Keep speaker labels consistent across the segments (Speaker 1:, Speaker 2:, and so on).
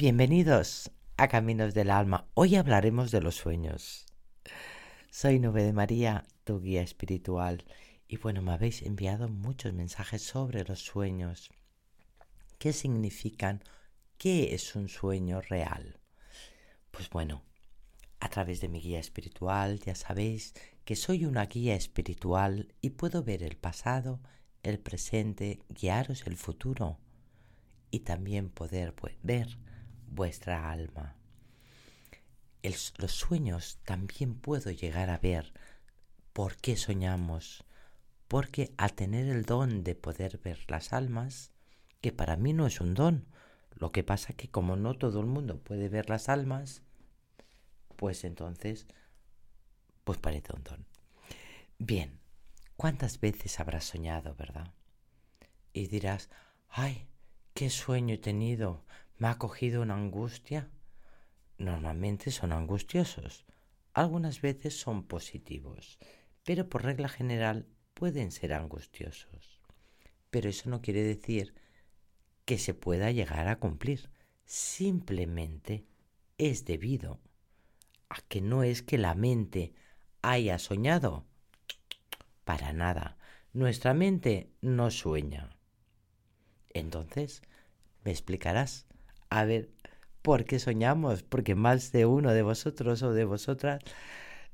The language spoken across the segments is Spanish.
Speaker 1: Bienvenidos a Caminos del Alma. Hoy hablaremos de los sueños. Soy Nube de María, tu guía espiritual. Y bueno, me habéis enviado muchos mensajes sobre los sueños. ¿Qué significan? ¿Qué es un sueño real? Pues bueno, a través de mi guía espiritual ya sabéis que soy una guía espiritual y puedo ver el pasado, el presente, guiaros el futuro y también poder ver vuestra alma. los sueños también puedo llegar a ver por qué soñamos, porque al tener el don de poder ver las almas, que para mí no es un don, lo que pasa que como no todo el mundo puede ver las almas, pues entonces, pues parece un don. Bien, ¿cuántas veces habrás soñado, verdad? Y dirás, ay, qué sueño he tenido, me ha cogido una angustia. Normalmente son angustiosos, algunas veces son positivos, pero por regla general pueden ser angustiosos. Pero eso no quiere decir que se pueda llegar a cumplir. Simplemente es debido a que no es que la mente haya soñado. Para nada. Nuestra mente no sueña. Entonces, ¿me explicarás? A ver, ¿por qué soñamos? Porque más de uno de vosotros o de vosotras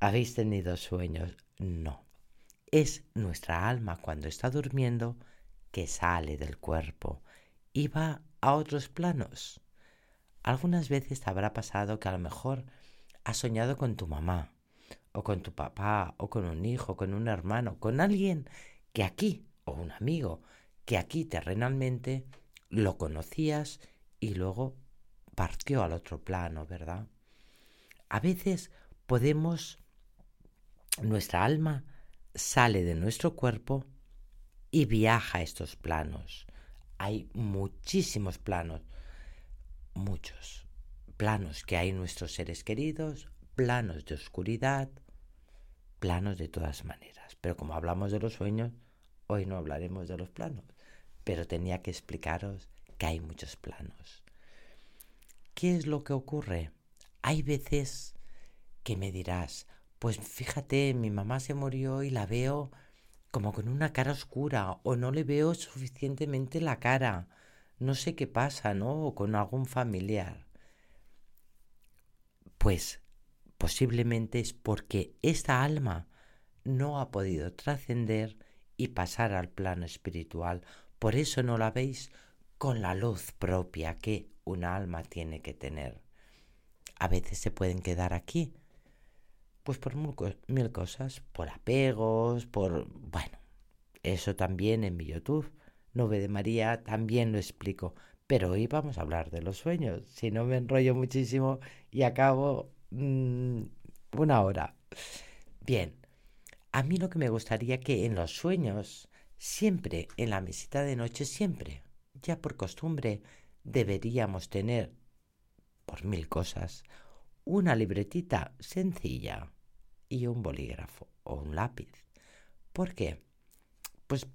Speaker 1: habéis tenido sueños. No es nuestra alma cuando está durmiendo que sale del cuerpo y va a otros planos. Algunas veces te habrá pasado que a lo mejor has soñado con tu mamá, o con tu papá, o con un hijo, con un hermano, con alguien que aquí, o un amigo, que aquí terrenalmente lo conocías y luego partió al otro plano, ¿verdad? A veces podemos, nuestra alma sale de nuestro cuerpo y viaja a estos planos. Hay muchísimos planos, muchos planos que hay en nuestros seres queridos, planos de oscuridad, planos de todas maneras. Pero como hablamos de los sueños, hoy no hablaremos de los planos. Pero tenía que explicaros que hay muchos planos. ¿Qué es lo que ocurre? Hay veces que me dirás, pues fíjate, mi mamá se murió y la veo como con una cara oscura o no le veo suficientemente la cara. No sé qué pasa, ¿no? O con algún familiar. Pues posiblemente es porque esta alma no ha podido trascender y pasar al plano espiritual. Por eso no la veis con la luz propia que una alma tiene que tener. A veces se pueden quedar aquí pues por mil cosas, por apegos, por... Bueno, eso también en mi YouTube, Nube de María, también lo explico. Pero hoy vamos a hablar de los sueños, si no me enrollo muchísimo y acabo mm, una hora. Bien, a mí lo que me gustaría que en los sueños, siempre, en la mesita de noche, siempre, ya por costumbre, deberíamos tener, por mil cosas, una libretita sencilla y un bolígrafo o un lápiz. ¿Por qué? Pues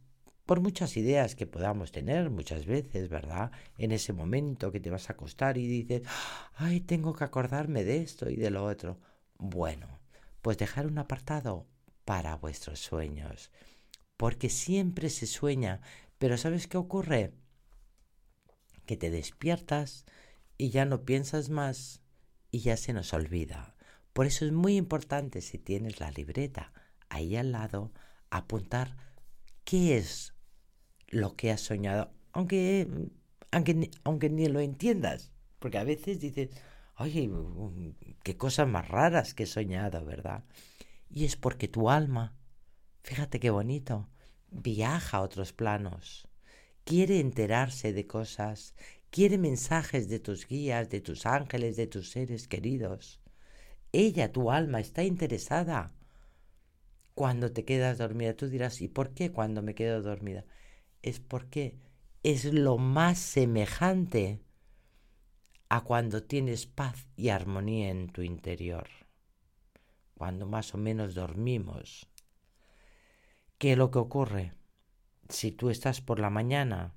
Speaker 1: por muchas ideas que podamos tener muchas veces, ¿verdad? En ese momento que te vas a acostar y dices, ay, tengo que acordarme de esto y de lo otro. Bueno, pues dejar un apartado para vuestros sueños, porque siempre se sueña, pero ¿sabes qué ocurre? Que te despiertas y ya no piensas más y ya se nos olvida. Por eso es muy importante si tienes la libreta ahí al lado, apuntar qué es lo que has soñado, aunque, aunque, aunque ni lo entiendas, porque a veces dices, oye, qué cosas más raras que he soñado, ¿verdad? Y es porque tu alma, fíjate qué bonito, viaja a otros planos, quiere enterarse de cosas, quiere mensajes de tus guías, de tus ángeles, de tus seres queridos. Ella, tu alma, está interesada. Cuando te quedas dormida, tú dirás, ¿y por qué cuando me quedo dormida? Es porque es lo más semejante a cuando tienes paz y armonía en tu interior, cuando más o menos dormimos. ¿Qué es lo que ocurre? Si tú estás por la mañana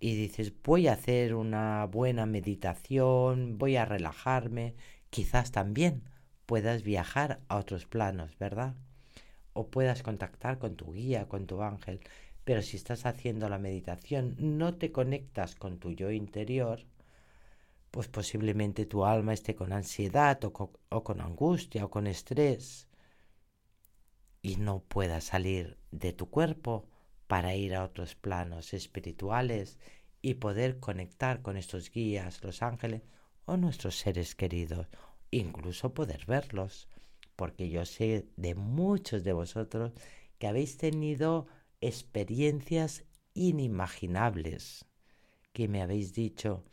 Speaker 1: y dices, voy a hacer una buena meditación, voy a relajarme, quizás también puedas viajar a otros planos, ¿verdad? O puedas contactar con tu guía, con tu ángel. Pero si estás haciendo la meditación, no te conectas con tu yo interior, pues posiblemente tu alma esté con ansiedad o con, angustia o con estrés y no pueda salir de tu cuerpo para ir a otros planos espirituales y poder conectar con estos guías, los ángeles o nuestros seres queridos, incluso poder verlos, porque yo sé de muchos de vosotros que habéis tenido experiencias inimaginables, que me habéis dicho,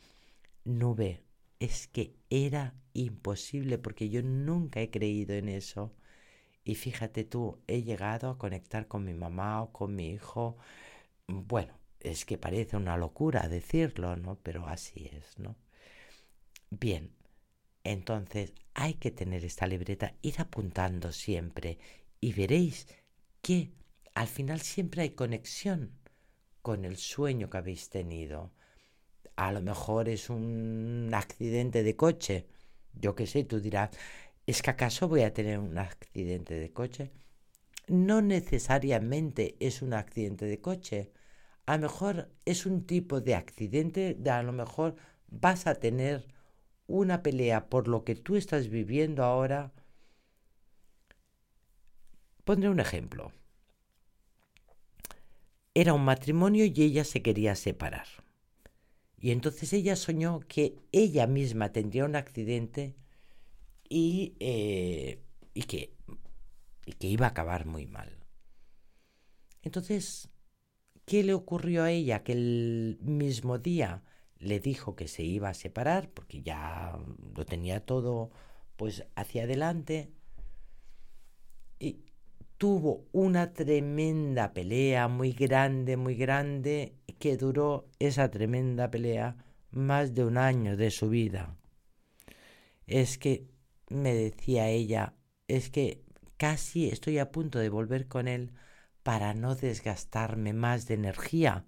Speaker 1: nube, es que era imposible porque yo nunca he creído en eso. Y fíjate tú, he llegado a conectar con mi mamá o con mi hijo. Bueno, es que parece una locura decirlo, ¿no? Pero así es, ¿no? Bien, entonces hay que tener esta libreta, ir apuntando siempre y veréis que al final siempre hay conexión con el sueño que habéis tenido a lo mejor es un accidente de coche. Yo qué sé, tú dirás, ¿es que acaso voy a tener un accidente de coche? No necesariamente es un accidente de coche. A lo mejor es un tipo de accidente, de a lo mejor vas a tener una pelea por lo que tú estás viviendo ahora. Pondré un ejemplo. Era un matrimonio y ella se quería separar. Y entonces ella soñó que ella misma tendría un accidente y, eh, y, que, y que iba a acabar muy mal. Entonces, ¿qué le ocurrió a ella? Que el mismo día le dijo que se iba a separar porque ya lo tenía todo pues hacia adelante y tuvo una tremenda pelea muy grande, muy grande que duró esa tremenda pelea más de un año de su vida. Es que, me decía ella, es que casi estoy a punto de volver con él para no desgastarme más de energía,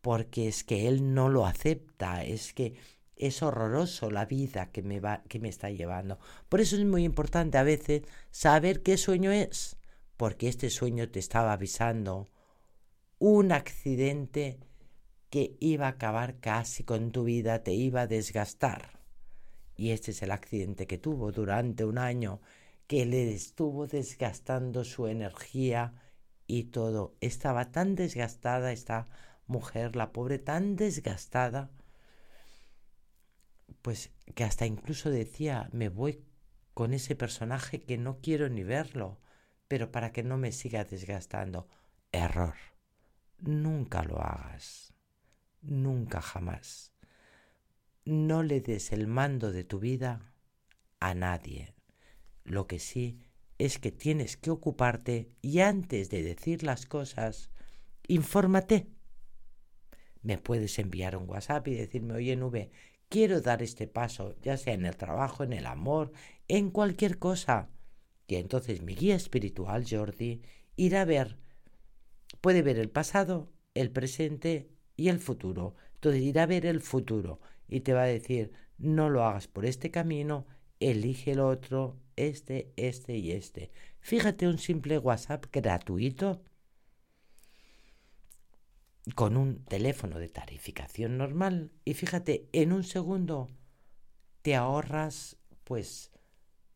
Speaker 1: porque es que él no lo acepta, es que es horroroso la vida que me va que me está llevando. Por eso es muy importante a veces saber qué sueño es, porque este sueño te estaba avisando un accidente que iba a acabar casi con tu vida, te iba a desgastar. Y este es el accidente que tuvo durante un año, que le estuvo desgastando su energía y todo. Estaba tan desgastada esta mujer, la pobre, tan desgastada, pues que hasta incluso decía, me voy con ese personaje que no quiero ni verlo, pero para que no me siga desgastando. Error. Nunca lo hagas nunca jamás. No le des el mando de tu vida a nadie. Lo que sí es que tienes que ocuparte y antes de decir las cosas, infórmate. Me puedes enviar un WhatsApp y decirme, oye Nube, quiero dar este paso, ya sea en el trabajo, en el amor, en cualquier cosa. Y entonces mi guía espiritual, Jordi, irá a ver, puede ver el pasado, el presente y el futuro. Entonces irá a ver el futuro y te va a decir, no lo hagas por este camino, elige el otro, este, este y este. Fíjate un simple WhatsApp gratuito con un teléfono de tarificación normal y fíjate, en un segundo te ahorras pues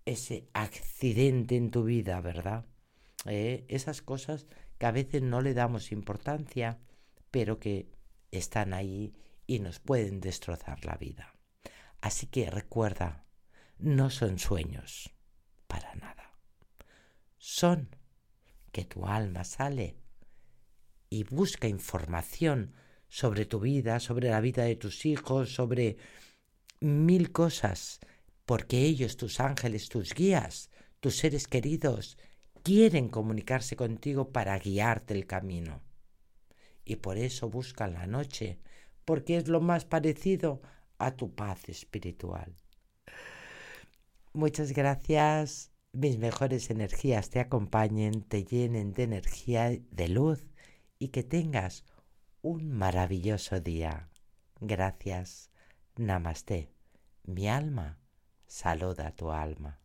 Speaker 1: ese accidente en tu vida, ¿verdad? Eh, esas cosas que a veces no le damos importancia, pero que están ahí y nos pueden destrozar la vida. Así que recuerda, no son sueños, para nada. Son que tu alma sale y busca información sobre tu vida, sobre la vida de tus hijos, sobre mil cosas, porque ellos, tus ángeles, tus guías, tus seres queridos, quieren comunicarse contigo para guiarte el camino y por eso buscan la noche, porque es lo más parecido a tu paz espiritual. Muchas gracias. Mis mejores energías te acompañen, te llenen de energía, de luz y que tengas un maravilloso día. Gracias. Namaste. Mi alma saluda a tu alma.